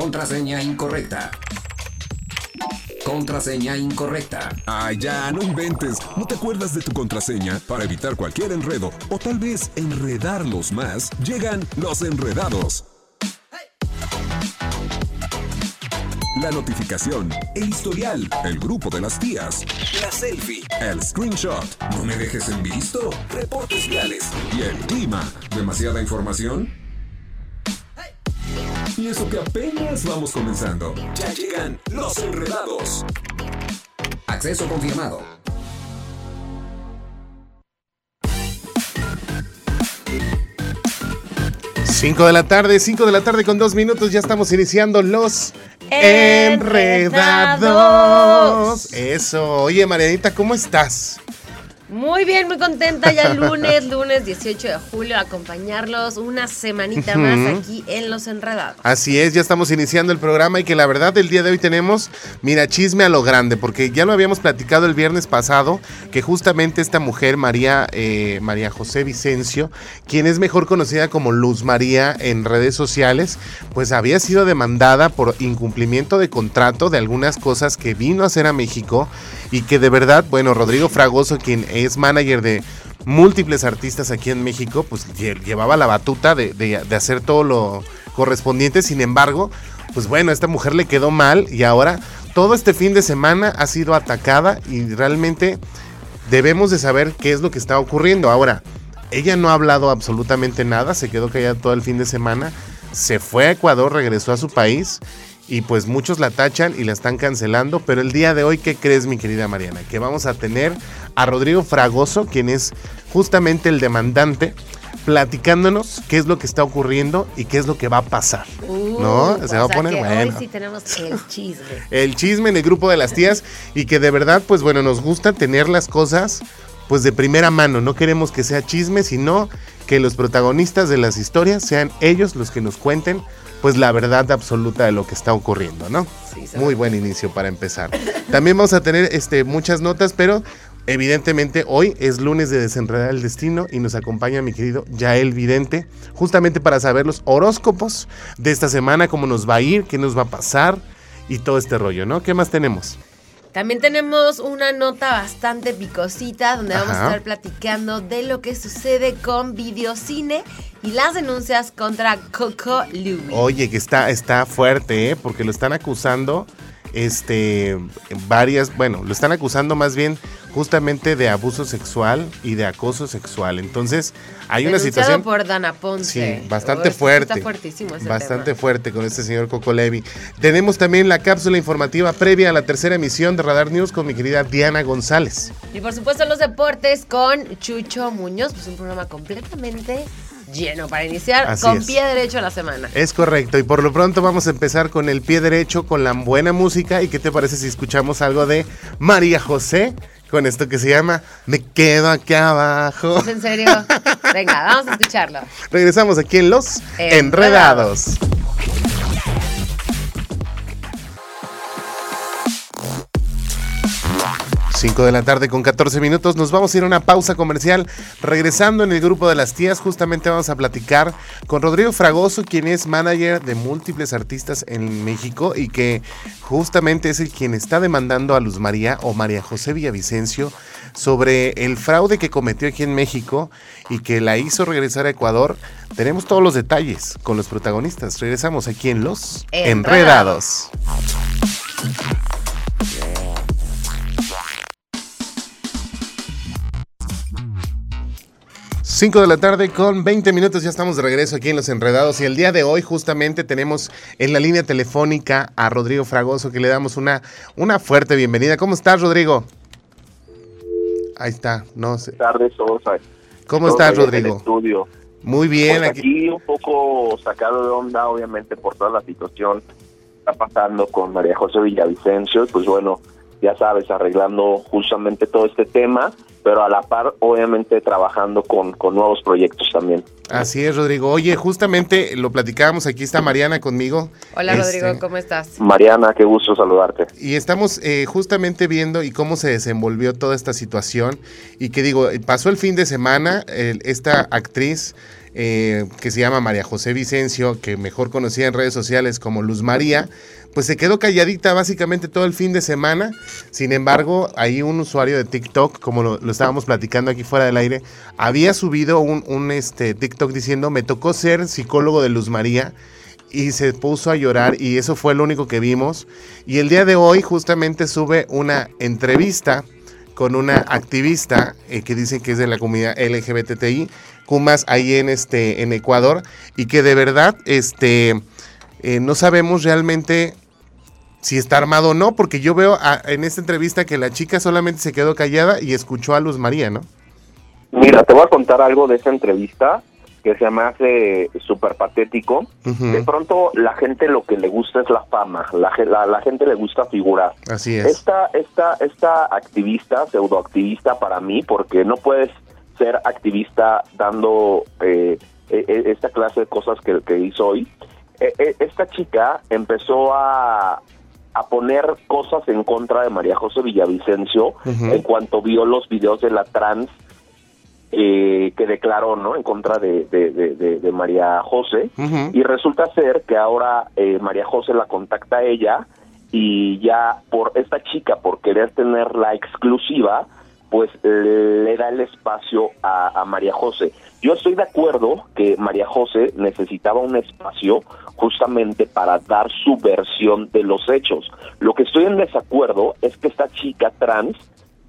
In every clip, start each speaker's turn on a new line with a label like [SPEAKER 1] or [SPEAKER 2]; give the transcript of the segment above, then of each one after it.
[SPEAKER 1] Contraseña incorrecta. Contraseña incorrecta.
[SPEAKER 2] Ay, ya, no inventes. ¿No te acuerdas de tu contraseña? Para evitar cualquier enredo o tal vez enredarlos más, llegan los enredados. La notificación, el historial, el grupo de las tías, la selfie, el screenshot, no me dejes en visto, reportes viales y el clima. ¿Demasiada información? Y eso que apenas vamos comenzando. Ya llegan los enredados.
[SPEAKER 1] Acceso confirmado.
[SPEAKER 3] Cinco de la tarde, 5 de la tarde con dos minutos, ya estamos iniciando los enredados. Eso, oye Marianita, ¿cómo estás?
[SPEAKER 4] Muy bien, muy contenta ya lunes, lunes 18 de julio, acompañarlos una semanita más aquí en Los Enredados.
[SPEAKER 3] Así es, ya estamos iniciando el programa y que la verdad el día de hoy tenemos, mira, chisme a lo grande, porque ya lo habíamos platicado el viernes pasado, que justamente esta mujer, María, eh, María José Vicencio, quien es mejor conocida como Luz María en redes sociales, pues había sido demandada por incumplimiento de contrato de algunas cosas que vino a hacer a México y que de verdad, bueno, Rodrigo Fragoso, quien es manager de múltiples artistas aquí en México, pues llevaba la batuta de, hacer todo lo correspondiente, sin embargo, pues bueno, esta mujer le quedó mal y ahora todo este fin de semana ha sido atacada y realmente debemos de saber qué es lo que está ocurriendo. Ahora, ella no ha hablado absolutamente nada, se quedó callada todo el fin de semana, se fue a Ecuador, regresó a su país y pues muchos la tachan y la están cancelando, pero el día de hoy, ¿qué crees mi querida Mariana? Que vamos a tener a Rodrigo Fragoso, quien es justamente el demandante, platicándonos qué es lo que está ocurriendo y qué es lo que va a pasar. Uh, ¿No?
[SPEAKER 4] Se va a poner bueno. Hoy sí tenemos el chisme.
[SPEAKER 3] el chisme en el grupo de las tías y que de verdad, pues bueno, nos gusta tener las cosas pues de primera mano. No queremos que sea chisme, sino que los protagonistas de las historias sean ellos los que nos cuenten pues la verdad absoluta de lo que está ocurriendo, ¿no? Muy buen inicio para empezar. También vamos a tener este, muchas notas, pero evidentemente hoy es lunes de desenredar el destino y nos acompaña mi querido Yael Vidente, justamente para saber los horóscopos de esta semana, cómo nos va a ir, qué nos va a pasar y todo este rollo, ¿no? ¿Qué más tenemos?
[SPEAKER 4] También tenemos una nota bastante picosita donde vamos a estar platicando de lo que sucede con videocine y las denuncias contra Coco Louis.
[SPEAKER 3] Oye, que está, está fuerte, ¿eh? porque lo están acusando este varias, bueno, lo están acusando más bien justamente de abuso sexual y de acoso sexual. Entonces, hay una situación
[SPEAKER 4] por Dana Ponce.
[SPEAKER 3] Sí, bastante fuerte.
[SPEAKER 4] Está fuertísimo
[SPEAKER 3] Bastante fuerte con este señor Coco Levi. Tenemos también la cápsula informativa previa a la tercera emisión de Radar News con mi querida Diana González.
[SPEAKER 4] Y por supuesto los deportes con Chucho Muñoz, pues un programa completamente lleno para iniciar con pie derecho a la semana.
[SPEAKER 3] Es correcto, y por lo pronto vamos a empezar con el pie derecho, con la buena música. ¿Y qué te parece si escuchamos algo de María José? Con esto que se llama Me quedo aquí abajo.
[SPEAKER 4] ¿Es en serio? Venga, vamos a escucharlo.
[SPEAKER 3] Regresamos aquí en Los Enredados. 5 de la tarde con 14 minutos. Nos vamos a ir a una pausa comercial. Regresando en el grupo de las tías, justamente vamos a platicar con Rodrigo Fragoso, quien es manager de múltiples artistas en México y que justamente es el quien está demandando a Luz María o María José Villavicencio sobre el fraude que cometió aquí en México y que la hizo regresar a Ecuador. Tenemos todos los detalles con los protagonistas. Regresamos aquí en Los Enredados. 5 de la tarde con 20 minutos, ya estamos de regreso aquí en Los Enredados y el día de hoy justamente tenemos en la línea telefónica a Rodrigo Fragoso que le damos una, una fuerte bienvenida. ¿Cómo estás, Rodrigo? Ahí está, no sé.
[SPEAKER 5] Buenas tardes, todos.
[SPEAKER 3] ¿Cómo estás, Rodrigo?
[SPEAKER 5] Estudio.
[SPEAKER 3] Muy bien.
[SPEAKER 5] Pues aquí un poco sacado de onda, obviamente, por toda la situación que está pasando con María José Villavicencio. Pues bueno, ya sabes, arreglando justamente todo este tema, pero a la par, obviamente, trabajando con, con nuevos proyectos también.
[SPEAKER 3] Así es, Rodrigo. Oye, justamente lo platicábamos, aquí está Mariana conmigo.
[SPEAKER 4] Hola, Rodrigo, este, ¿cómo estás?
[SPEAKER 5] Mariana, qué gusto saludarte.
[SPEAKER 3] Y estamos eh, justamente viendo y cómo se desenvolvió toda esta situación y que digo, pasó el fin de semana, esta actriz eh, que se llama María José Vicencio, que mejor conocida en redes sociales como Luz María, pues se quedó calladita básicamente todo el fin de semana. Sin embargo, ahí un usuario de TikTok, como lo, estábamos platicando aquí fuera del aire, había subido un, este, TikTok diciendo, me tocó ser psicólogo de Luz María y se puso a llorar y eso fue lo único que vimos. Y el día de hoy justamente sube una entrevista con una activista eh, que dice que es de la comunidad LGBTI, Kumas ahí en este en Ecuador y que de verdad este eh, no sabemos realmente si está armado o no, porque yo veo en esta entrevista que la chica solamente se quedó callada y escuchó a Luz María, ¿no?
[SPEAKER 5] Mira, te voy a contar algo de esa entrevista que se me hace súper patético. De pronto la gente lo que le gusta es la fama, la, la, gente le gusta figurar.
[SPEAKER 3] Así es.
[SPEAKER 5] Esta, esta, esta activista, pseudoactivista para mí, porque no puedes ser activista dando eh, e, e, esta clase de cosas que, que hizo hoy. E, esta chica empezó a, a poner cosas en contra de María José Villavicencio en cuanto vio los videos de la trans eh, que declaró no en contra de, de, María José. Y resulta ser que ahora eh, María José la contacta a ella y ya por esta chica por querer tener la exclusiva pues le da el espacio a, a María José. Yo estoy de acuerdo que María José necesitaba un espacio justamente para dar su versión de los hechos. Lo que estoy en desacuerdo es que esta chica trans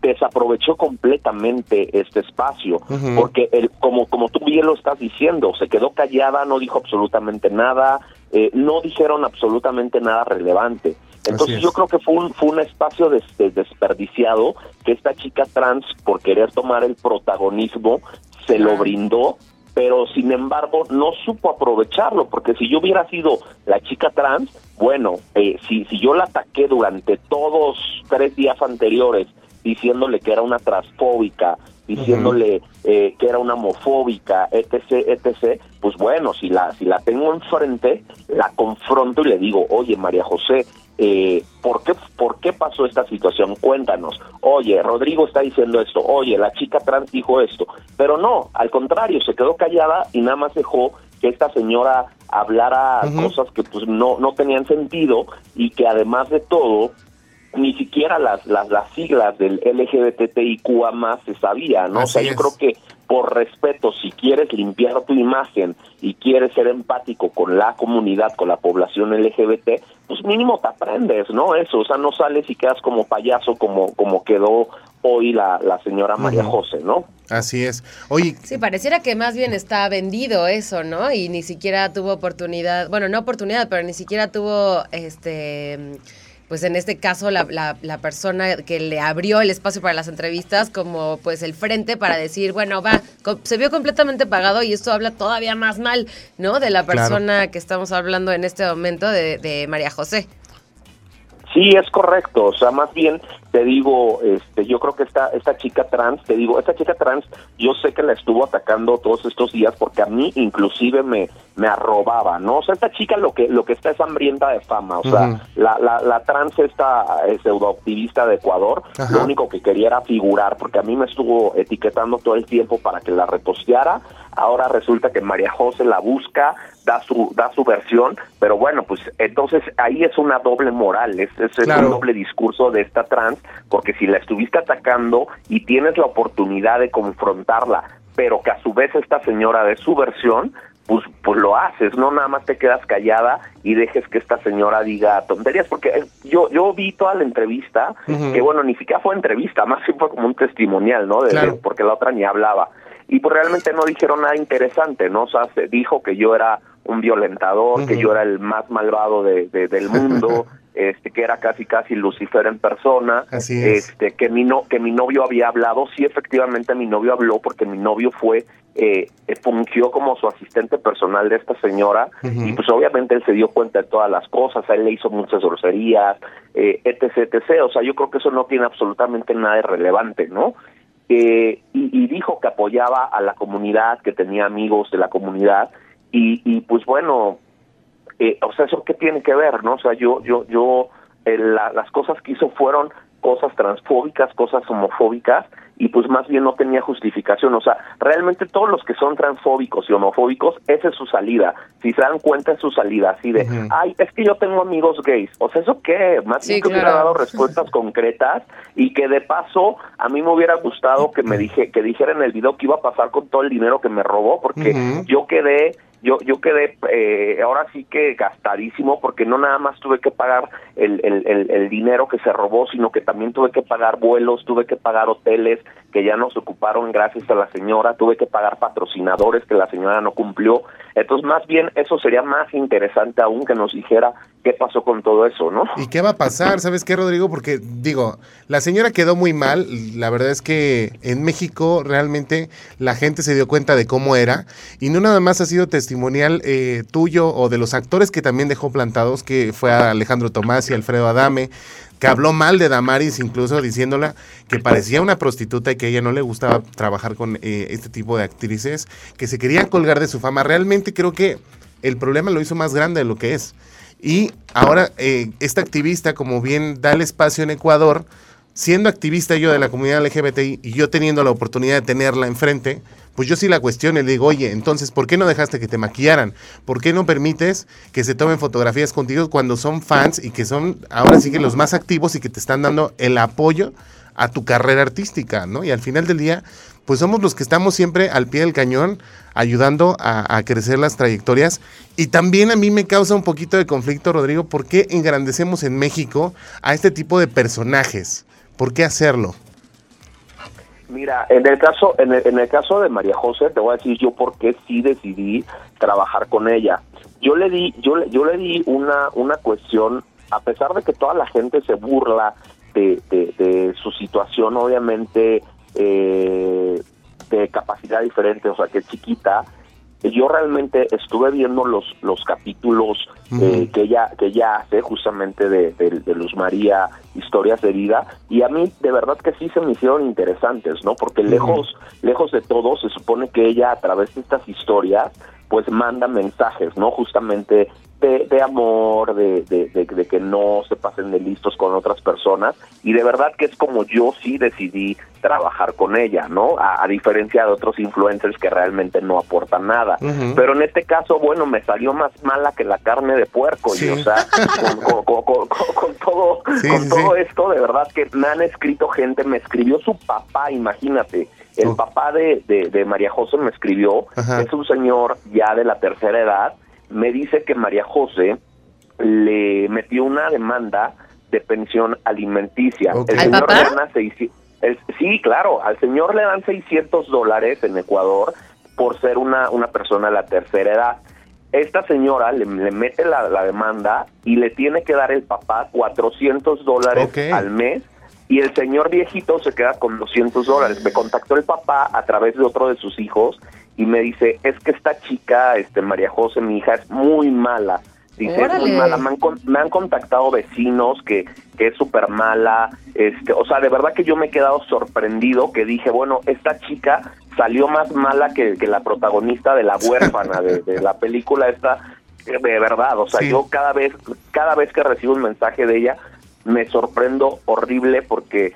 [SPEAKER 5] desaprovechó completamente este espacio, porque el, como, como tú bien lo estás diciendo, se quedó callada, no dijo absolutamente nada, eh, no dijeron absolutamente nada relevante. Entonces yo creo que fue un, fue un espacio desperdiciado que esta chica trans, por querer tomar el protagonismo, se lo brindó, pero sin embargo no supo aprovecharlo, porque si yo hubiera sido la chica trans, bueno, eh, si, si yo la ataqué durante todos tres días anteriores, diciéndole que era una transfóbica, diciéndole eh, que era una homofóbica, etc., etc., pues bueno, si la, si la tengo enfrente, la confronto y le digo, oye, María José, eh, ¿por, qué, ¿por qué pasó esta situación? Cuéntanos. Oye, Rodrigo está diciendo esto, oye, la chica trans dijo esto, pero no, al contrario, se quedó callada y nada más dejó que esta señora hablara cosas que pues no, no tenían sentido y que además de todo ni siquiera las, las, las siglas del LGBTIQA más se sabía, ¿no? o sea, yo creo que por respeto, si quieres limpiar tu imagen y quieres ser empático con la comunidad, con la población LGBT, pues mínimo te aprendes, ¿no? Eso, o sea, no sales y quedas como payaso como, como quedó hoy la, la señora María José, ¿no?
[SPEAKER 3] Así es. Oye,
[SPEAKER 4] sí, pareciera que más bien está vendido eso, ¿no? Y ni siquiera tuvo oportunidad, bueno, no oportunidad, pero ni siquiera tuvo este pues en este caso la, la, persona que le abrió el espacio para las entrevistas como pues el frente para decir, bueno, va, se vio completamente pagado y esto habla todavía más mal, ¿no? De la persona que estamos hablando en este momento, de, de María José.
[SPEAKER 5] Sí, es correcto. O sea, más bien te digo, este, yo creo que esta, esta chica trans, te digo, esta chica trans, yo sé que la estuvo atacando todos estos días porque a mí inclusive me, me arrobaba, ¿no? O sea, esta chica lo que, lo que está es hambrienta de fama, o sea, la, la, la, trans esta eh, pseudoactivista de Ecuador, lo único que quería era figurar, porque a mí me estuvo etiquetando todo el tiempo para que la reposteara, ahora resulta que María José la busca, da su, da su versión, pero bueno, pues entonces ahí es una doble moral, es, es, un doble discurso de esta trans porque si la estuviste atacando y tienes la oportunidad de confrontarla, pero que a su vez esta señora de su versión, pues, pues lo haces, no nada más te quedas callada y dejes que esta señora diga tonterías, porque eh, yo yo vi toda la entrevista, que bueno, ni siquiera fue entrevista, más bien fue como un testimonial, ¿no? porque la otra ni hablaba. Y pues realmente no dijeron nada interesante, ¿no? O sea, se dijo que yo era un violentador, que yo era el más malvado de, del mundo, este que era casi casi Lucifer en persona, este que mi no, que mi novio había hablado, sí efectivamente mi novio habló porque mi novio fue eh, fungió como su asistente personal de esta señora y pues obviamente él se dio cuenta de todas las cosas, a él le hizo muchas groserías, eh, etc, etc, o sea, yo creo que eso no tiene absolutamente nada de relevante, ¿no? Eh, y, dijo que apoyaba a la comunidad, que tenía amigos de la comunidad y, y pues bueno, eh, o sea, ¿eso qué tiene que ver, no? O sea, yo, yo, yo, eh, las cosas que hizo fueron cosas transfóbicas, cosas homofóbicas, y pues más bien no tenía justificación. O sea, realmente todos los que son transfóbicos y homofóbicos, esa es su salida. Si se dan cuenta, es su salida. Así de, ay, es que yo tengo amigos gays. O sea, ¿eso qué? Más bien que hubiera dado respuestas concretas y que de paso a mí me hubiera gustado que me dije, que dijera en el video qué iba a pasar con todo el dinero que me robó, porque yo quedé yo yo quedé eh, ahora sí que gastadísimo porque no nada más tuve que pagar el, el, el, dinero que se robó, sino que también tuve que pagar vuelos, tuve que pagar hoteles que ya nos ocuparon gracias a la señora, tuve que pagar patrocinadores que la señora no cumplió. Entonces, más bien, eso sería más interesante aún que nos dijera qué pasó con todo eso, ¿no?
[SPEAKER 3] ¿Y qué va a pasar? ¿Sabes qué, Rodrigo? Porque, digo, la señora quedó muy mal. La verdad es que en México realmente la gente se dio cuenta de cómo era. Y no nada más ha sido testimonial eh, tuyo o de los actores que también dejó plantados, que fue Alejandro Tomás y Alfredo Adame, que habló mal de Damaris, incluso diciéndola que parecía una prostituta y que a ella no le gustaba trabajar con eh, este tipo de actrices, que se querían colgar de su fama. Realmente creo que el problema lo hizo más grande de lo que es. Y ahora eh, esta activista, como bien da el espacio en Ecuador, siendo activista yo de la comunidad LGBTI y yo teniendo la oportunidad de tenerla enfrente, pues yo sí la cuestiono y le digo, oye, entonces, ¿por qué no dejaste que te maquillaran? ¿Por qué no permites que se tomen fotografías contigo cuando son fans y que son ahora sí que los más activos y que te están dando el apoyo a tu carrera artística, ¿no? Y al final del día, pues somos los que estamos siempre al pie del cañón ayudando a, a, crecer las trayectorias. Y también a mí me causa un poquito de conflicto, Rodrigo, ¿por qué engrandecemos en México a este tipo de personajes? ¿Por qué hacerlo?
[SPEAKER 5] Mira, en el caso en el, en el caso de María José te voy a decir yo por qué sí decidí trabajar con ella. Yo le di yo le, yo le di una una cuestión a pesar de que toda la gente se burla de, de, su situación obviamente eh, de capacidad diferente, o sea que chiquita, yo realmente estuve viendo los los capítulos eh, que ella que ella hace justamente de, de, de, Luz María historias de vida y a mí de verdad que sí se me hicieron interesantes no porque lejos lejos de todo se supone que ella a través de estas historias pues manda mensajes no justamente de, de amor, de, de, de, que no se pasen de listos con otras personas y de verdad que es como yo sí decidí trabajar con ella, ¿no? A, a diferencia de otros influencers que realmente no aportan nada. Uh -huh. Pero en este caso, bueno, me salió más mala que la carne de puerco sí. y, o sea, con, con, con, con todo, sí, con sí, todo esto, de verdad que me han escrito gente, me escribió su papá, imagínate. El oh. papá de, de, de, María José me escribió, Ajá. es un señor ya de la tercera edad, me dice que María José le metió una demanda de pensión alimenticia.
[SPEAKER 4] Okay. El señor le
[SPEAKER 5] gana el, sí, claro, al señor le dan 600 dólares en Ecuador por ser una, una persona de la tercera edad. Esta señora le, le mete la, la, demanda y le tiene que dar el papá 400 dólares okay. al mes y el señor viejito se queda con 200 dólares. Me contactó el papá a través de otro de sus hijos y me dice, es que esta chica, este María José, mi hija, es muy mala. Dice, es muy mala. Me han, me han contactado vecinos que, que es súper mala. Este, o sea, de verdad que yo me he quedado sorprendido que dije, bueno, esta chica salió más mala que, que la protagonista de La huérfana, de, de la película esta, de verdad. O sea, sí. yo cada vez, cada vez que recibo un mensaje de ella, me sorprendo horrible porque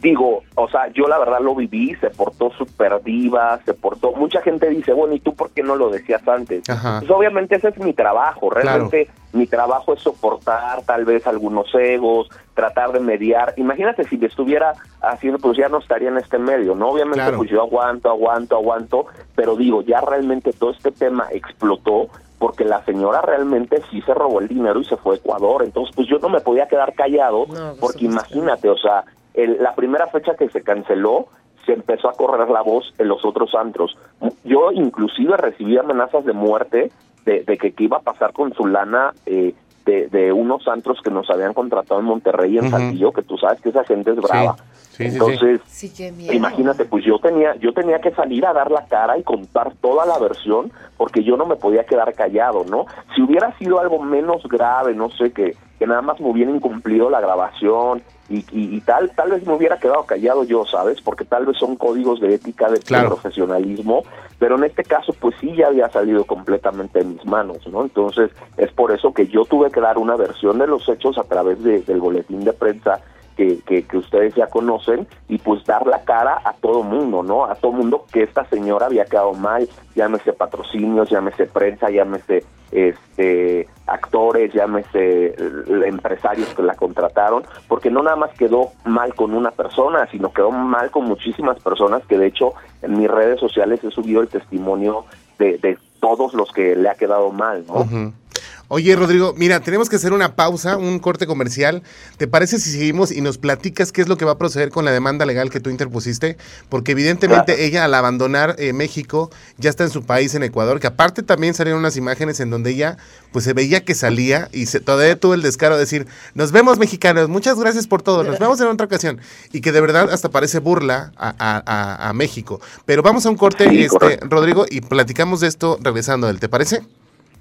[SPEAKER 5] digo, o sea, yo la verdad lo viví, se portó súper diva, se portó, mucha gente dice, bueno, ¿y tú por qué no lo decías antes? Ajá. Pues obviamente ese es mi trabajo, realmente claro. mi trabajo es soportar tal vez algunos egos, tratar de mediar, imagínate si me estuviera haciendo, pues ya no estaría en este medio, ¿no? Obviamente claro. pues yo aguanto, aguanto, aguanto, pero digo, ya realmente todo este tema explotó porque la señora realmente sí se robó el dinero y se fue a Ecuador, entonces pues yo no me podía quedar callado, no, porque imagínate, o sea, el, la primera fecha que se canceló, se empezó a correr la voz en los otros antros. Yo inclusive recibí amenazas de muerte de, de que qué iba a pasar con su lana eh, de, de, unos antros que nos habían contratado en Monterrey y en uh -huh. Saltillo, que tú sabes que esa gente es brava.
[SPEAKER 3] Sí, sí,
[SPEAKER 5] Entonces,
[SPEAKER 4] sí,
[SPEAKER 5] imagínate, pues yo tenía, yo tenía que salir a dar la cara y contar toda la versión, porque yo no me podía quedar callado, ¿no? Si hubiera sido algo menos grave, no sé, que, que nada más me hubieran incumplido la grabación y, y, y, tal, tal vez me hubiera quedado callado yo, ¿sabes? Porque tal vez son códigos de ética, de claro. profesionalismo, pero en este caso pues sí ya había salido completamente de mis manos, ¿no? Entonces es por eso que yo tuve que dar una versión de los hechos a través de, del boletín de prensa que, que, que, ustedes ya conocen y pues dar la cara a todo mundo, ¿no? A todo mundo que esta señora había quedado mal, llámese patrocinios, llámese prensa, llámese este actores, llámese eh, empresarios que la contrataron, porque no nada más quedó mal con una persona, sino quedó mal con muchísimas personas que de hecho en mis redes sociales he subido el testimonio de, de todos los que le ha quedado mal, ¿no?
[SPEAKER 3] Ujú. Oye, Rodrigo, mira, tenemos que hacer una pausa, un corte comercial. ¿Te parece si seguimos y nos platicas qué es lo que va a proceder con la demanda legal que tú interpusiste? Porque evidentemente
[SPEAKER 5] Claro.
[SPEAKER 3] ella al abandonar eh, México ya está en su país, en Ecuador, que aparte también salieron unas imágenes en donde ella pues se veía que salía y se, todavía tuvo el descaro de decir, nos vemos mexicanos, muchas gracias por todo, nos vemos en otra ocasión. Y que de verdad hasta parece burla a, a- a- a México. Pero vamos a un corte,
[SPEAKER 5] Sí,
[SPEAKER 3] este. Rodrigo, y platicamos de esto regresando a él, ¿te parece?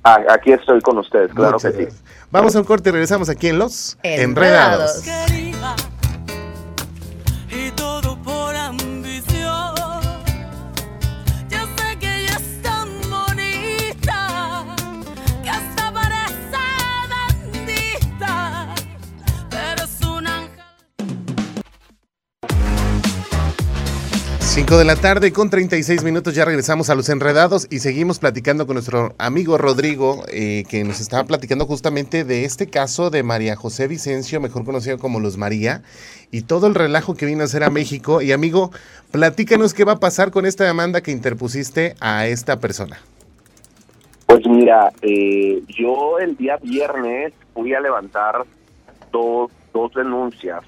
[SPEAKER 5] Ah, aquí estoy con ustedes, claro
[SPEAKER 3] Muchas
[SPEAKER 5] que sí.
[SPEAKER 3] Vamos a un corte y regresamos aquí en Los
[SPEAKER 4] Enredados.
[SPEAKER 3] Enredados. 5 de la tarde con 36 minutos, ya regresamos a Los Enredados y seguimos platicando con nuestro amigo Rodrigo, eh, que nos estaba platicando justamente de este caso de María José Vicencio, mejor conocido como Luz María, y todo el relajo que vino a hacer a México. Y amigo, platícanos qué va a pasar con esta demanda que interpusiste a esta persona.
[SPEAKER 5] Pues mira, eh, yo el día viernes fui a levantar dos, dos denuncias.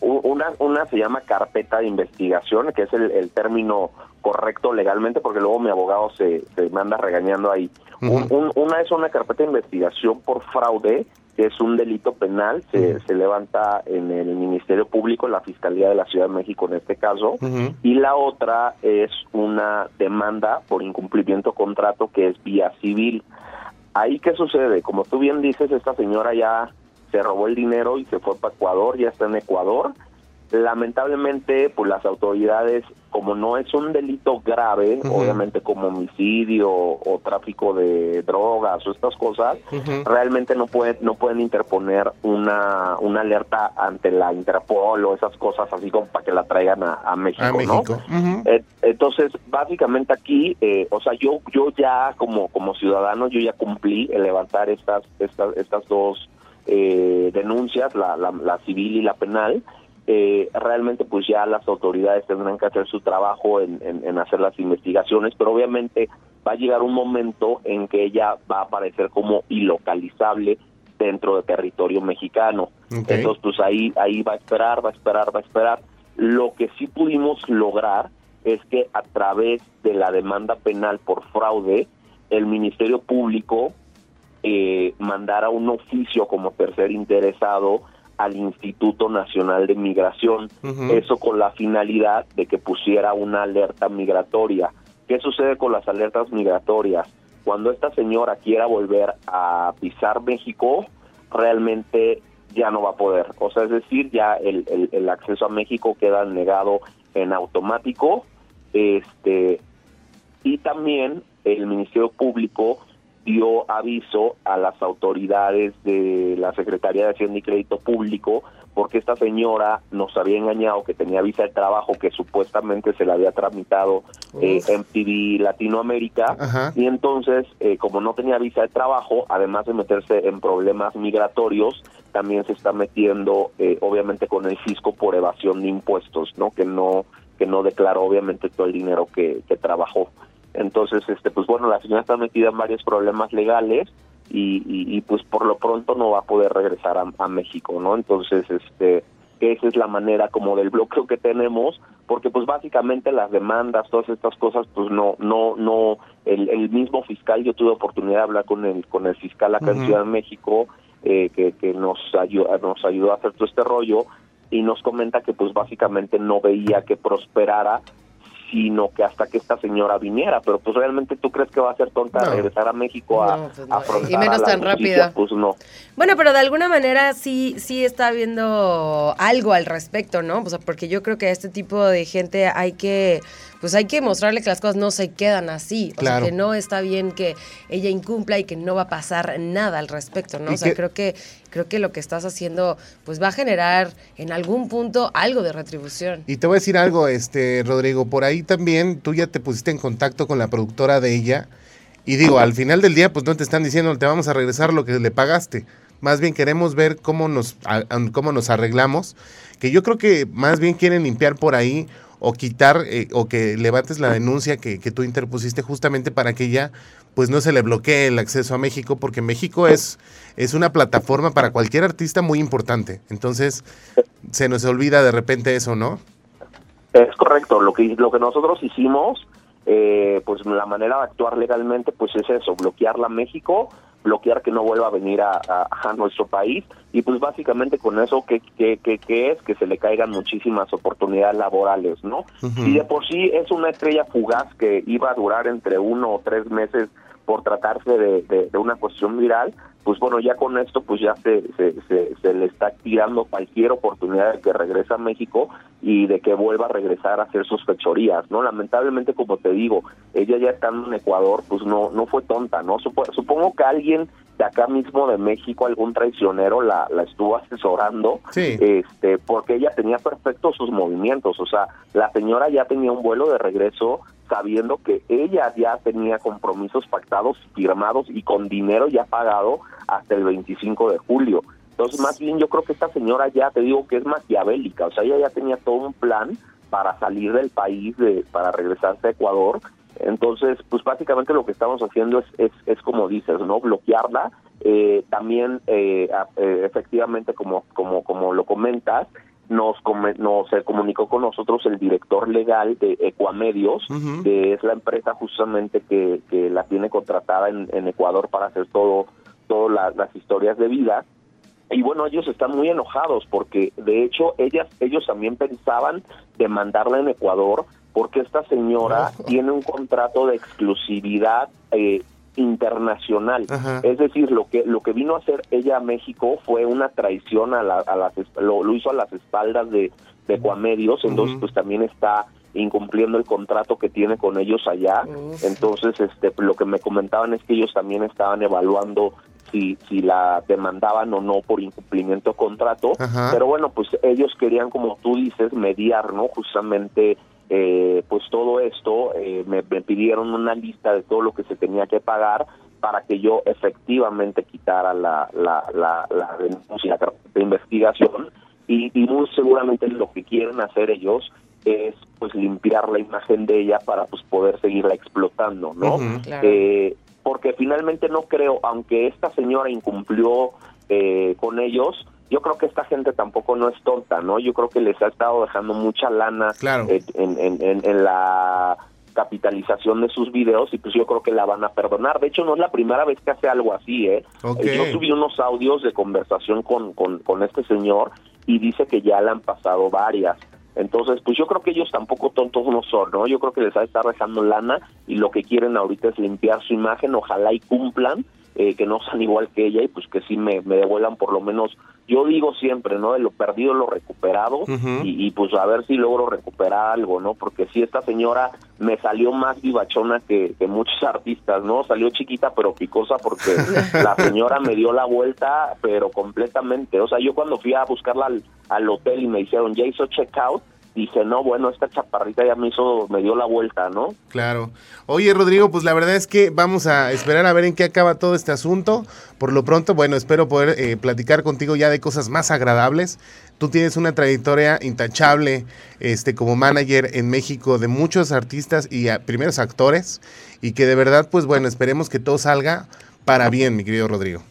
[SPEAKER 5] Una, una se llama carpeta de investigación, que es el, el término correcto legalmente, porque luego mi abogado se, se me anda regañando ahí. Un- un- una es una carpeta de investigación por fraude, que es un delito penal, se, se levanta en el Ministerio Público, en la Fiscalía de la Ciudad de México en este caso. Y la otra es una demanda por incumplimiento de contrato que es vía civil. Ahí qué sucede, como tú bien dices, esta señora ya se robó el dinero y se fue para Ecuador, ya está en Ecuador. Lamentablemente, pues las autoridades, como no es un delito grave, obviamente como homicidio o tráfico de drogas o estas cosas, realmente no pueden no pueden interponer una una alerta ante la Interpol o esas cosas así como para que la traigan a, a México. Eh, Entonces, básicamente aquí, eh, o sea, yo yo ya como como ciudadano yo ya cumplí el levantar estas estas estas dos eh, denuncias, la, la, la civil y la penal. Eh, realmente, pues ya las autoridades tendrán que hacer su trabajo en, en- en hacer las investigaciones, pero obviamente va a llegar un momento en que ella va a aparecer como ilocalizable dentro de territorio mexicano. Entonces, pues ahí, ahí va a esperar, va a esperar, va a esperar. Lo que sí pudimos lograr es que a través de la demanda penal por fraude, el Ministerio Público eh, mandara un oficio como tercer interesado al Instituto Nacional de Migración. Eso con la finalidad de que pusiera una alerta migratoria. ¿Qué sucede con las alertas migratorias? Cuando esta señora quiera volver a pisar México, realmente ya no va a poder. O sea, es decir, ya el, el- el acceso a México queda negado en automático. Este, y también el Ministerio Público dio aviso a las autoridades de la Secretaría de Hacienda y Crédito Público porque esta señora nos había engañado que tenía visa de trabajo que supuestamente se le había tramitado eh. MTV Latinoamérica
[SPEAKER 3] Ajá.
[SPEAKER 5] y entonces eh, como no tenía visa de trabajo además de meterse en problemas migratorios también se está metiendo eh, obviamente con el fisco por evasión de impuestos no que no que no declaró obviamente todo el dinero que, que trabajó entonces este pues bueno la señora está metida en varios problemas legales y, y, y, pues por lo pronto no va a poder regresar a, a México no entonces este que esa es la manera como del bloqueo que tenemos porque pues básicamente las demandas todas estas cosas pues no no no el, el mismo fiscal yo tuve oportunidad de hablar con el con el fiscal acá en
[SPEAKER 3] Ujú.
[SPEAKER 5] Ciudad de México eh, que, que nos ayudó nos ayudó a hacer todo este rollo y nos comenta que pues básicamente no veía que prosperara sino que hasta que esta señora viniera, pero pues realmente tú crees que va a ser tonta
[SPEAKER 3] No.
[SPEAKER 5] regresar a México a,
[SPEAKER 4] No, pues no.
[SPEAKER 5] a afrontar
[SPEAKER 4] Y menos
[SPEAKER 5] a la
[SPEAKER 4] tan
[SPEAKER 5] justicia?
[SPEAKER 4] rápido.
[SPEAKER 5] Pues no.
[SPEAKER 4] Bueno, pero de alguna manera sí, sí está habiendo algo al respecto, ¿no? O sea, porque yo creo que a este tipo de gente hay que, pues hay que mostrarle que las cosas no se quedan así. O
[SPEAKER 3] Claro.
[SPEAKER 4] sea, que no está bien que ella incumpla y que no va a pasar nada al respecto, ¿no? O sea,
[SPEAKER 3] que-
[SPEAKER 4] creo que creo que lo que estás haciendo pues va a generar en algún punto algo de retribución.
[SPEAKER 3] Y te voy a decir algo, este Rodrigo, por ahí también tú ya te pusiste en contacto con la productora de ella y digo, al final del día pues no te están diciendo te vamos a regresar lo que le pagaste. Más bien queremos ver cómo nos cómo nos arreglamos, que yo creo que más bien quieren limpiar por ahí o quitar eh, o que levantes la denuncia que, que tú interpusiste justamente para que ya pues no se le bloquee el acceso a México porque México es es una plataforma para cualquier artista muy importante. Entonces se nos olvida de repente eso, ¿no?
[SPEAKER 5] Es correcto, lo que lo que nosotros hicimos, eh, pues la manera de actuar legalmente, pues es eso, bloquearla a México, bloquear que no vuelva a venir a, a- a nuestro país. Y pues básicamente con eso que, que, que, que es que se le caigan muchísimas oportunidades laborales, ¿no? Y de por sí es una estrella fugaz que iba a durar entre uno o tres meses por tratarse de, de- de una cuestión viral, pues bueno, ya con esto pues ya se, se, se, se le está tirando cualquier oportunidad de que regrese a México y de que vuelva a regresar a hacer sus fechorías, ¿no? Lamentablemente, como te digo, ella ya estando en Ecuador, pues no no fue tonta, ¿no? Supo- supongo que alguien de acá mismo de México, algún traicionero, la, la estuvo asesorando,
[SPEAKER 3] Sí.
[SPEAKER 5] este, porque ella tenía perfectos sus movimientos, o sea, la señora ya tenía un vuelo de regreso sabiendo que ella ya tenía compromisos pactados, firmados y con dinero ya pagado hasta el 25 de julio. Entonces, más bien yo creo que esta señora ya te digo que es maquiavélica, o sea, ella ya tenía todo un plan para salir del país, de, para regresarse a Ecuador. Entonces, pues básicamente lo que estamos haciendo es, es, es como dices, ¿no? Bloquearla. Eh, también, eh, eh, efectivamente, como, como, como lo comentas, nos, come- nos se comunicó con nosotros el director legal de Ecuamedios,
[SPEAKER 3] Ujú.
[SPEAKER 5] que es la empresa justamente que, que la tiene contratada en, en Ecuador para hacer todo todas la- las historias de vida y bueno ellos están muy enojados porque de hecho ellas ellos también pensaban demandarla en Ecuador porque esta señora tiene un contrato de exclusividad eh, internacional.
[SPEAKER 3] Ajá.
[SPEAKER 5] es decir lo que lo que vino a hacer ella a México fue una traición a, la- a las lo, lo hizo a las espaldas de de Ecuamedios entonces pues también está incumpliendo el contrato que tiene con ellos allá. Entonces este lo que me comentaban es que ellos también estaban evaluando si si la demandaban o no por incumplimiento de contrato.
[SPEAKER 3] Ajá.
[SPEAKER 5] pero bueno pues ellos querían como tú dices mediar no justamente eh, pues todo esto eh, me, me pidieron una lista de todo lo que se tenía que pagar para que yo efectivamente quitara la la la, la denuncia de investigación y, y muy seguramente lo que quieren hacer ellos es pues limpiar la imagen de ella para pues poder seguirla explotando no.
[SPEAKER 4] Claro.
[SPEAKER 5] eh, porque finalmente no creo, aunque esta señora incumplió eh, con ellos, yo creo que esta gente tampoco no es tonta, ¿no? Yo creo que les ha estado dejando mucha lana
[SPEAKER 3] Claro.
[SPEAKER 5] eh, en, en, en, en la capitalización de sus videos y pues yo creo que la van a perdonar. De hecho, no es la primera vez que hace algo así, ¿eh? Eh, Yo subí unos audios de conversación con, con, con este señor y dice que ya le han pasado varias. Entonces, pues yo creo que ellos tampoco tontos no son, ¿no? Yo creo que les va a estar dejando lana y lo que quieren ahorita es limpiar su imagen, ojalá y cumplan, eh, que no sean igual que ella y pues que sí me, me devuelvan por lo menos, yo digo siempre, ¿no? De lo perdido, lo recuperado y, y, pues a ver si logro recuperar algo, ¿no? Porque si esta señora me salió más vivachona que, que muchos artistas, ¿no? Salió chiquita pero picosa porque la señora me dio la vuelta, pero completamente. O sea, yo cuando fui a buscarla al, al hotel y me dijeron, ya hizo checkout, dije, no, bueno, esta chaparrita ya me hizo, me dio la vuelta, ¿no?
[SPEAKER 3] Claro. Oye, Rodrigo, pues la verdad es que vamos a esperar a ver en qué acaba todo este asunto. Por lo pronto, bueno, espero poder eh, platicar contigo ya de cosas más agradables. Tú tienes una trayectoria intachable este, como manager en México de muchos artistas y primeros actores. Y que de verdad, pues bueno, esperemos que todo salga para bien, mi querido Rodrigo.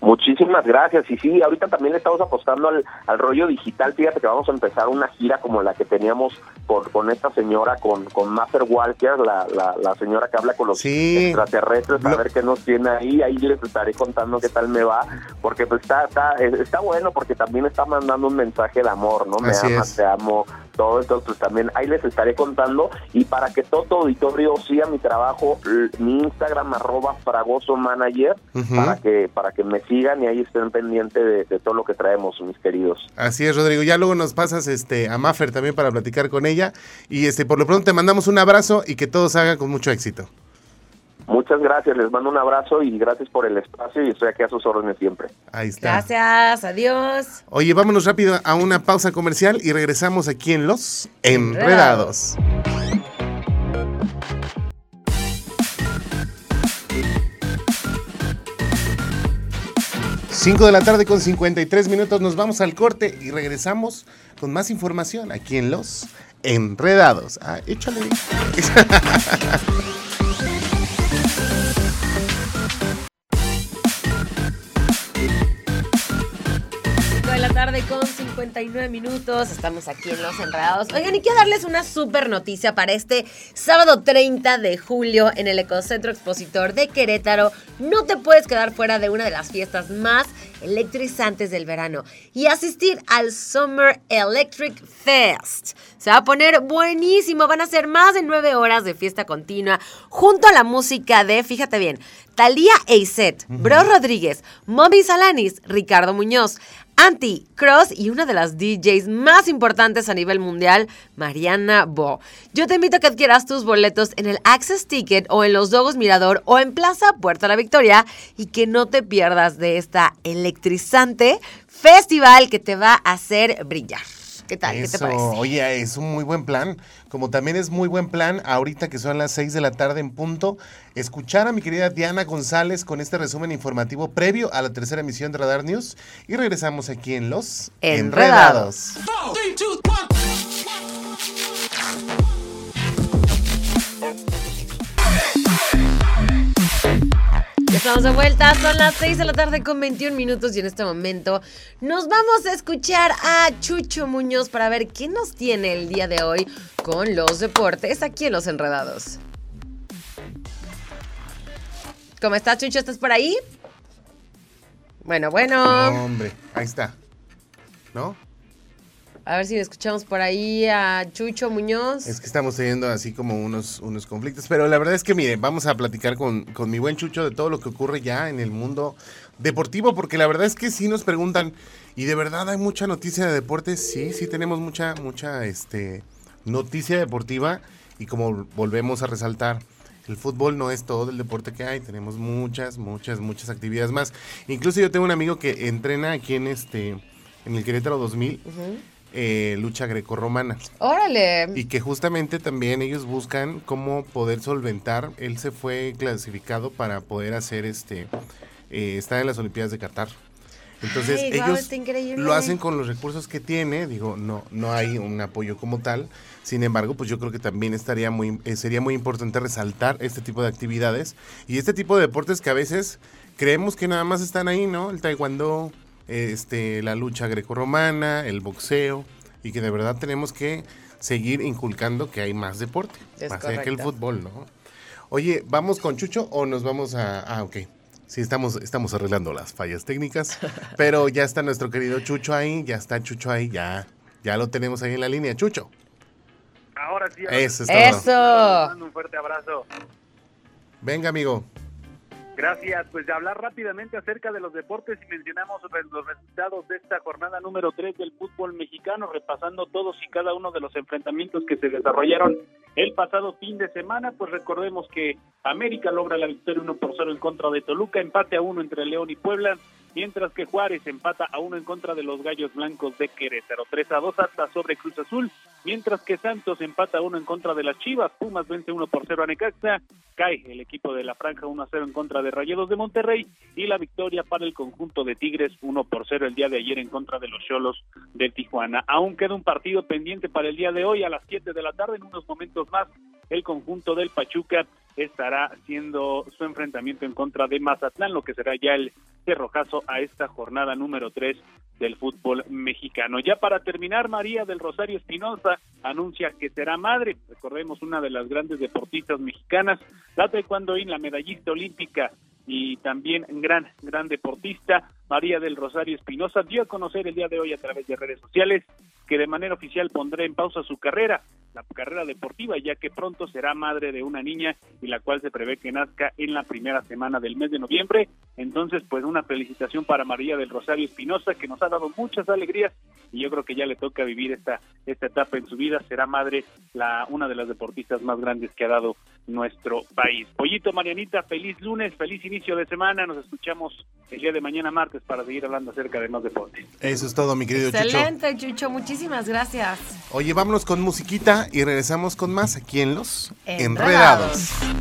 [SPEAKER 5] Muchísimas gracias. Y sí, ahorita también le estamos apostando al, al rollo digital. Fíjate que vamos a empezar una gira como la que teníamos con, con esta señora, con, con Maffer Walker, la, la, la señora que habla con los
[SPEAKER 3] Sí.
[SPEAKER 5] extraterrestres, a ver qué nos tiene ahí. Ahí les estaré contando qué tal me va, porque pues está, está, está bueno, porque también está mandando un mensaje de amor, ¿no? Me
[SPEAKER 3] Así
[SPEAKER 5] amas,
[SPEAKER 3] es.
[SPEAKER 5] te amo, todo, entonces pues, también ahí les estaré contando y para que todo tu auditorio siga mi trabajo, mi Instagram arroba fragoso manager, para que para que me sigan y ahí estén pendientes de, de todo lo que traemos, mis queridos.
[SPEAKER 3] Así es, Rodrigo. Ya luego nos pasas este, a Maffer también para platicar con ella. Y este, por lo pronto te mandamos un abrazo y que todo se haga con mucho éxito.
[SPEAKER 5] Muchas gracias, les mando un abrazo y gracias por el espacio y estoy aquí a sus órdenes siempre.
[SPEAKER 3] Ahí está.
[SPEAKER 4] Gracias, adiós.
[SPEAKER 3] Oye, vámonos rápido a una pausa comercial y regresamos aquí en Los Enredados. 5 de la tarde con 53 minutos, nos vamos al corte y regresamos con más información aquí en Los Enredados. Ah, échale.
[SPEAKER 4] 59 minutos. Estamos aquí en Los Enredados. Oigan, y quiero darles una super noticia para este sábado 30 de julio en el Ecocentro Expositor de Querétaro. No te puedes quedar fuera de una de las fiestas más electrizantes del verano y asistir al Summer Electric Fest. Se va a poner buenísimo. Van a ser más de nueve horas de fiesta continua junto a la música de, fíjate bien, Talía Eiset, Bro Rodríguez, Moby Salanis, Ricardo Muñoz, Anti, Cross y una de las DJs más importantes a nivel mundial, Mariana Bo. Yo te invito a que adquieras tus boletos en el Access Ticket o en los Dogos Mirador o en Plaza Puerta La Victoria y que no te pierdas de esta electrizante festival que te va a hacer brillar. ¿Qué tal? ¿Qué te parece?
[SPEAKER 3] oye, es un muy buen plan. Como también es muy buen plan, ahorita que son las 6 de la tarde en punto, escuchar a mi querida Diana González con este resumen informativo previo a la tercera emisión de Radar News. Y regresamos aquí en Los
[SPEAKER 4] Enredados.
[SPEAKER 3] Enredados.
[SPEAKER 4] Estamos de vuelta, son las 6 de la tarde con 21 minutos y en este momento nos vamos a escuchar a Chucho Muñoz para ver qué nos tiene el día de hoy con los deportes aquí en Los Enredados. ¿Cómo estás, Chucho? ¿Estás por ahí? Bueno, bueno.
[SPEAKER 3] Hombre, ahí está. ¿No?
[SPEAKER 4] A ver si le escuchamos por ahí a Chucho Muñoz.
[SPEAKER 3] Es que estamos teniendo así como unos, unos conflictos. Pero la verdad es que, mire, vamos a platicar con, con mi buen Chucho de todo lo que ocurre ya en el mundo deportivo, porque la verdad es que sí nos preguntan, ¿y de verdad hay mucha noticia de deportes? Sí, sí tenemos mucha, mucha este, noticia deportiva. Y como volvemos a resaltar, el fútbol no es todo el deporte que hay, tenemos muchas, muchas, muchas actividades más. Incluso yo tengo un amigo que entrena aquí en este, en el Querétaro 2000, eh, lucha grecorromana.
[SPEAKER 4] Órale.
[SPEAKER 3] Y que justamente también ellos buscan cómo poder solventar. Él se fue clasificado para poder hacer este eh, estar en las Olimpiadas de Qatar. Entonces
[SPEAKER 4] Ay,
[SPEAKER 3] ellos lo hacen con los recursos que tiene. Digo, no no hay un apoyo como tal. Sin embargo, pues yo creo que también estaría muy eh, sería muy importante resaltar este tipo de actividades y este tipo de deportes que a veces creemos que nada más están ahí, ¿no? El taekwondo, este, la lucha grecorromana, el boxeo, y que de verdad tenemos que seguir inculcando que hay más deporte,
[SPEAKER 4] Es
[SPEAKER 3] más allá que el fútbol, ¿no? Oye, ¿vamos con Chucho o nos vamos a...? Ah, ok. Sí, estamos, estamos arreglando las fallas técnicas, pero ya está nuestro querido Chucho ahí, ya está Chucho ahí, ya, ya lo tenemos ahí en la línea. Chucho,
[SPEAKER 6] Ahora sí, ahora
[SPEAKER 3] eso es
[SPEAKER 6] sí.
[SPEAKER 3] todo.
[SPEAKER 6] Les
[SPEAKER 4] Eso.
[SPEAKER 6] mando un fuerte abrazo.
[SPEAKER 3] Venga, amigo.
[SPEAKER 6] Gracias. Pues de hablar rápidamente acerca de los deportes y mencionamos los resultados de esta jornada número 3 del fútbol mexicano, repasando todos y cada uno de los enfrentamientos que se desarrollaron el pasado fin de semana. Pues recordemos que América logra la victoria 1 por 0 en contra de Toluca, empate a 1 entre León y Puebla, mientras que Juárez empata a 1 en contra de los Gallos Blancos de Querétaro. 3 a 2 hasta sobre Cruz Azul, mientras que Santos empata 1 en contra de las Chivas, Pumas vence 1 por 0 a Necaxa, cae el equipo de la Franja 1 a 0 en contra de Rayados de Monterrey y la victoria para el conjunto de Tigres 1 por 0 el día de ayer en contra de los Cholos de Tijuana. Aún queda un partido pendiente para el día de hoy a las 7 de la tarde, en unos momentos más el conjunto del Pachuca estará haciendo su enfrentamiento en contra de Mazatlán, lo que será ya el cerrojazo a esta jornada número 3 del fútbol mexicano. Ya para terminar, María del Rosario Espinosa anuncia que será madre. Recordemos una de las grandes deportistas mexicanas, la taekwondoín, la medallista olímpica y también gran, gran deportista, María del Rosario Espinosa, dio a conocer el día de hoy a través de redes sociales que de manera oficial pondrá en pausa su carrera, la carrera deportiva, ya que pronto será madre de una niña y la cual se prevé que nazca en la primera semana del mes de noviembre. Entonces, pues una felicitación para María del Rosario Espinosa, que nos ha dado muchas alegrías y yo creo que ya le toca vivir esta esta etapa en su vida. Será madre la una de las deportistas más grandes que ha dado nuestro país. Pollito Marianita, feliz lunes, feliz inicio de semana. Nos escuchamos el día de mañana martes para seguir hablando acerca de más deportes.
[SPEAKER 3] Eso es todo, mi querido Chucho.
[SPEAKER 4] Excelente, Chucho. Muchísimas gracias.
[SPEAKER 3] Oye, vámonos con musiquita y regresamos con más aquí en Los
[SPEAKER 4] Enredados.
[SPEAKER 3] Enredados.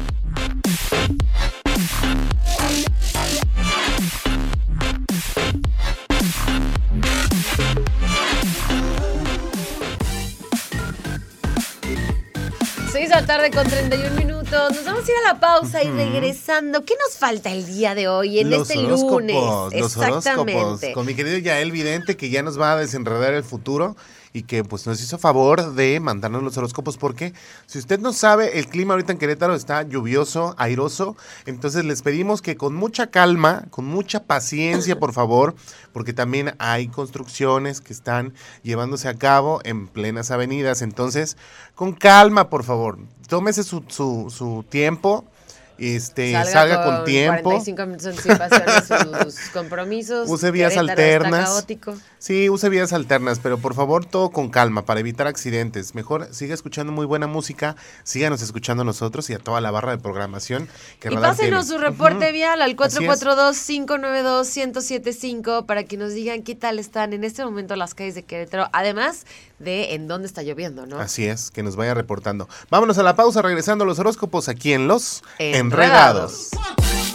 [SPEAKER 4] Seis de la tarde con 31 minutos. Nos vamos a ir a la pausa y regresando. ¿Qué nos falta el día de hoy, en
[SPEAKER 3] los
[SPEAKER 4] este
[SPEAKER 3] horóscopos,
[SPEAKER 4] lunes?
[SPEAKER 3] los horóscopos.
[SPEAKER 4] Exactamente.
[SPEAKER 3] Con mi querido Yael Vidente, que ya nos va a desenredar el futuro y que pues nos hizo favor de mandarnos los horóscopos porque si usted no sabe, el clima ahorita en Querétaro está lluvioso, airoso, entonces les pedimos que con mucha calma, con mucha paciencia, por favor, porque también hay construcciones que están llevándose a cabo en plenas avenidas, entonces con calma, por favor, tómese su, su, su tiempo. Este, salga, con, tiempo.
[SPEAKER 4] 45 minutos de anticipación de sus compromisos.
[SPEAKER 3] Use vías
[SPEAKER 4] Querétaro está
[SPEAKER 3] alternas.
[SPEAKER 4] caótico.
[SPEAKER 3] Sí, use vías alternas, pero por favor todo con calma para evitar accidentes. Mejor siga escuchando muy buena música, síganos escuchando a nosotros y a toda la barra de programación que
[SPEAKER 4] Y pásenos
[SPEAKER 3] tiene.
[SPEAKER 4] su reporte
[SPEAKER 3] Ujú.
[SPEAKER 4] vial al
[SPEAKER 3] Así es.
[SPEAKER 4] 442-592-1075 para que nos digan qué tal están en este momento las calles de Querétaro, además de en dónde está lloviendo, ¿no?
[SPEAKER 3] Así es, que nos vaya reportando. Vámonos a la pausa, regresando a los horóscopos aquí en Los
[SPEAKER 4] Enredados.
[SPEAKER 3] Enredados.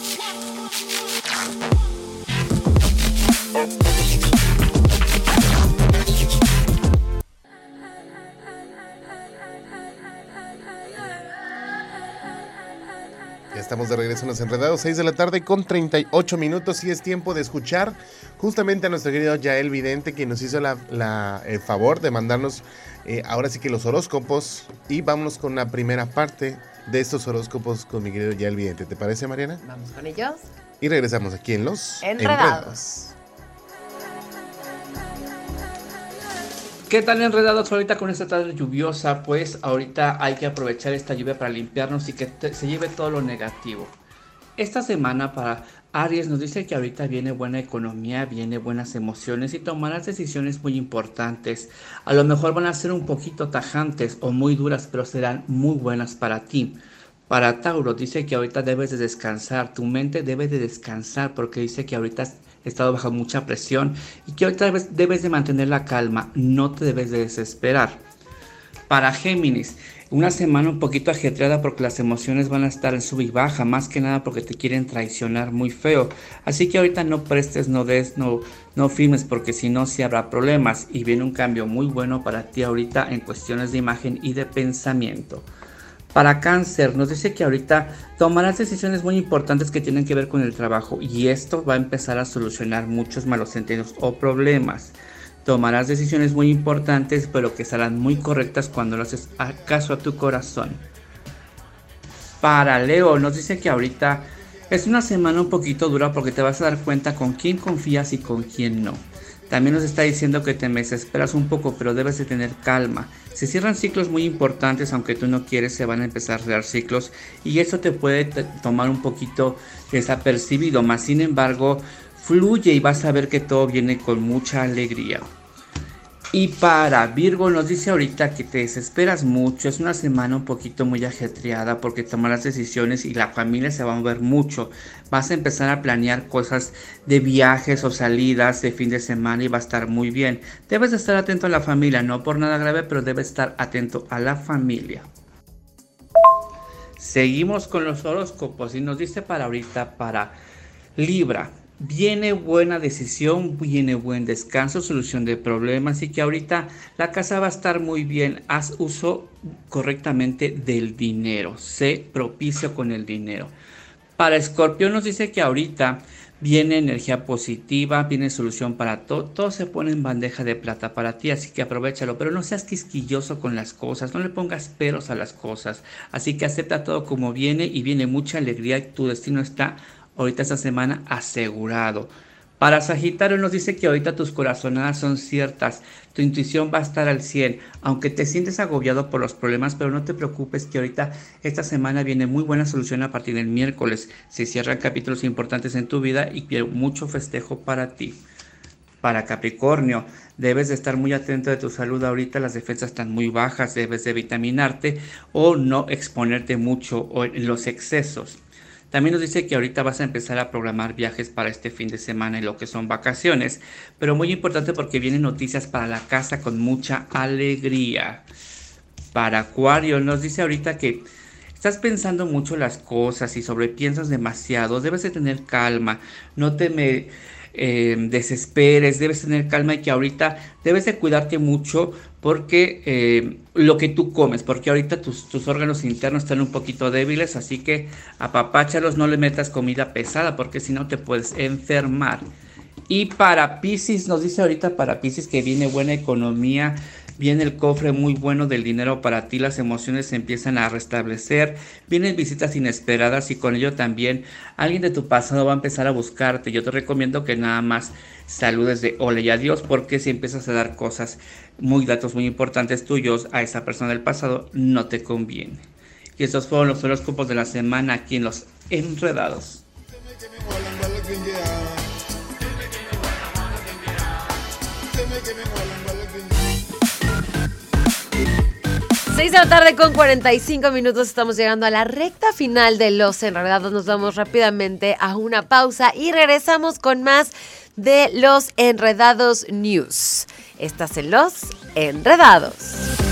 [SPEAKER 3] Estamos de regreso en Los Enredados, 6 de la tarde con 38 minutos y es tiempo de escuchar justamente a nuestro querido Yael Vidente, que nos hizo la, la- el favor de mandarnos eh, ahora sí que los horóscopos y vámonos con la primera parte de estos horóscopos con mi querido Yael Vidente. ¿Te parece, Mariana?
[SPEAKER 4] Vamos con ellos.
[SPEAKER 3] Y regresamos aquí en Los
[SPEAKER 4] Enredados.
[SPEAKER 7] ¿Qué tal enredados ahorita con esta tarde lluviosa? Pues ahorita hay que aprovechar esta lluvia para limpiarnos y que se lleve todo lo negativo. Esta semana para Aries nos dice que ahorita viene buena economía, viene buenas emociones y tomarás decisiones muy importantes. A lo mejor van a ser un poquito tajantes o muy duras, pero serán muy buenas para ti. Para Tauro dice que ahorita debes de descansar, tu mente debe de descansar porque dice que ahorita estado bajo mucha presión y que ahorita debes, debes de mantener la calma, no te debes de desesperar. Para Géminis, una semana un poquito ajetreada porque las emociones van a estar en sub y baja, más que nada porque te quieren traicionar muy feo. Así que ahorita no prestes, no des, no, no firmes porque si no sí habrá problemas y viene un cambio muy bueno para ti ahorita en cuestiones de imagen y de pensamiento. Para cáncer, nos dice que ahorita tomarás decisiones muy importantes que tienen que ver con el trabajo y esto va a empezar a solucionar muchos malos entendidos o problemas. Tomarás decisiones muy importantes pero que serán muy correctas cuando lo haces a caso a tu corazón. Para Leo, nos dice que ahorita es una semana un poquito dura porque te vas a dar cuenta con quién confías y con quién no. También nos está diciendo que te desesperas un poco, pero debes de tener calma. Se cierran ciclos muy importantes, aunque tú no quieres, se van a empezar a cerrar ciclos y eso te puede tomar un poquito desapercibido, más sin embargo, fluye y vas a ver que todo viene con mucha alegría. Y para Virgo nos dice ahorita que te desesperas mucho, es una semana un poquito muy ajetreada porque tomarás decisiones y la familia se va a mover mucho. Vas a empezar a planear cosas de viajes o salidas de fin de semana y va a estar muy bien. Debes de estar atento a la familia, no por nada grave, pero debes estar atento a la familia. Seguimos con los horóscopos y nos dice para ahorita para Libra. Viene buena decisión, viene buen descanso, solución de problemas y que ahorita la casa va a estar muy bien. Haz uso correctamente del dinero. Sé propicio con el dinero. Para Escorpio nos dice que ahorita viene energía positiva, viene solución para todo, todo se pone en bandeja de plata para ti, así que aprovechalo, pero no seas quisquilloso con las cosas, no le pongas peros a las cosas, así que acepta todo como viene y viene mucha alegría tu destino está ahorita esta semana asegurado. Para Sagitario nos dice que ahorita tus corazonadas son ciertas, tu intuición va a estar al 100, aunque te sientes agobiado por los problemas, pero no te preocupes que ahorita esta semana viene muy buena solución a partir del miércoles. Se cierran capítulos importantes en tu vida y quiero mucho festejo para ti. Para Capricornio, debes de estar muy atento de tu salud ahorita, las defensas están muy bajas, debes de vitaminarte o no exponerte mucho en los excesos. También nos dice que ahorita vas a empezar a programar viajes para este fin de semana y lo que son vacaciones, pero muy importante porque vienen noticias para la casa con mucha alegría. Para Acuario nos dice ahorita que estás pensando mucho las cosas y sobrepiensas demasiado, debes de tener calma, no te me eh, desesperes, debes tener calma y que ahorita debes de cuidarte mucho porque eh, lo que tú comes, porque ahorita tus, tus, órganos internos están un poquito débiles, así que apapáchalos, no le metas comida pesada porque si no te puedes enfermar. Y para Pisces, nos dice ahorita para Pisces que viene buena economía, Viene el cofre muy bueno del dinero para ti, las emociones se empiezan a restablecer, vienen visitas inesperadas y con ello también alguien de tu pasado va a empezar a buscarte. Yo te recomiendo que nada más saludes de hola y adiós porque si empiezas a dar cosas muy datos muy importantes tuyos a esa persona del pasado no te conviene. Y estos fueron los horóscopos de la semana aquí en los enredados.
[SPEAKER 4] 6 de la tarde con 45 minutos estamos llegando a la recta final de Los Enredados. Nos vamos rápidamente a una pausa y regresamos con más de Los Enredados News. Estás en Los Enredados.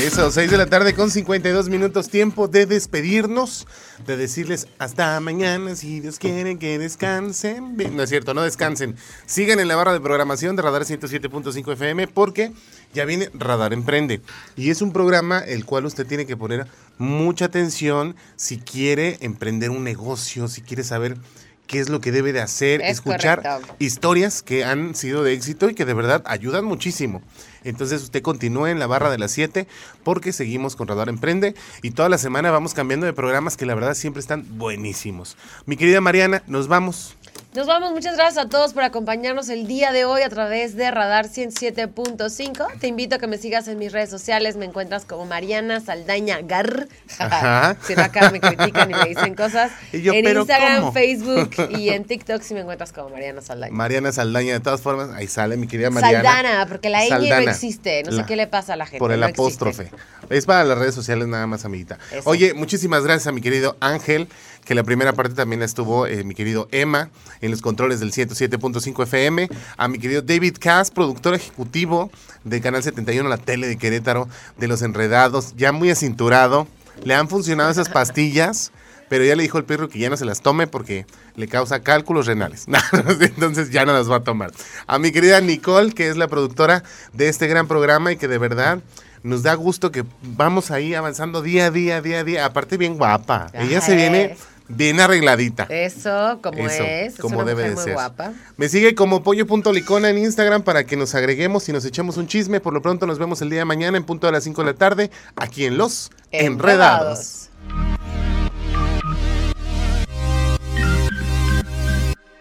[SPEAKER 3] Eso, 6 de la tarde con 52 minutos, tiempo de despedirnos, de decirles hasta mañana, si Dios quiere que descansen. Bien, No es cierto, no descansen. Sigan en la barra de programación de Radar 107.5 FM porque ya viene Radar Emprende. Y es un programa el cual usted tiene que poner mucha atención si quiere emprender un negocio, si quiere saber qué es lo que debe de hacer,
[SPEAKER 4] Es
[SPEAKER 3] escuchar
[SPEAKER 4] correcto.
[SPEAKER 3] historias que han sido de éxito y que de verdad ayudan muchísimo. Entonces usted continúe en la barra de las 7 porque seguimos con Radar Emprende y toda la semana vamos cambiando de programas que la verdad siempre están buenísimos. Mi querida Mariana, nos vamos.
[SPEAKER 4] Nos vamos, muchas gracias a todos por acompañarnos el día de hoy a través de Radar 107.5. Te invito a que me sigas en mis redes sociales, me encuentras como Mariana Saldaña Gar.
[SPEAKER 3] Ajá.
[SPEAKER 4] Si no acá me critican y me dicen cosas.
[SPEAKER 3] Yo,
[SPEAKER 4] en
[SPEAKER 3] ¿pero
[SPEAKER 4] Instagram,
[SPEAKER 3] cómo?
[SPEAKER 4] Facebook y en TikTok si me encuentras como Mariana Saldaña.
[SPEAKER 3] Mariana Saldaña, de todas formas, ahí sale mi querida Mariana.
[SPEAKER 4] Saldana, porque la ñ no
[SPEAKER 3] Saldana.
[SPEAKER 4] existe. No sé qué le pasa a la gente.
[SPEAKER 3] Por el
[SPEAKER 4] no existe.
[SPEAKER 3] apóstrofe. Es para las redes sociales nada más, amiguita.
[SPEAKER 4] Eso.
[SPEAKER 3] Oye, muchísimas gracias a mi querido Ángel, que la primera parte también estuvo eh, mi querido Emma en los controles del 107.5 FM. A mi querido David Cass, productor ejecutivo de Canal 71, la tele de Querétaro, de Los Enredados, ya muy acinturado. Le han funcionado esas pastillas. Pero ya le dijo el perro que ya no se las tome porque le causa cálculos renales. Entonces ya no las va a tomar. A mi querida Nicole, que es la productora de este gran programa y que de verdad nos da gusto que vamos ahí avanzando día a día, día a día. Aparte bien guapa. Ella se viene bien arregladita.
[SPEAKER 4] Eso, como
[SPEAKER 3] Eso,
[SPEAKER 4] es. Es
[SPEAKER 3] como
[SPEAKER 4] una
[SPEAKER 3] debe
[SPEAKER 4] mujer
[SPEAKER 3] de
[SPEAKER 4] muy
[SPEAKER 3] ser.
[SPEAKER 4] guapa.
[SPEAKER 3] Me sigue como pollo.licona en Instagram para que nos agreguemos y nos echemos un chisme. Por lo pronto nos vemos el día de mañana en punto de las 5 de la tarde aquí en Los Enredados.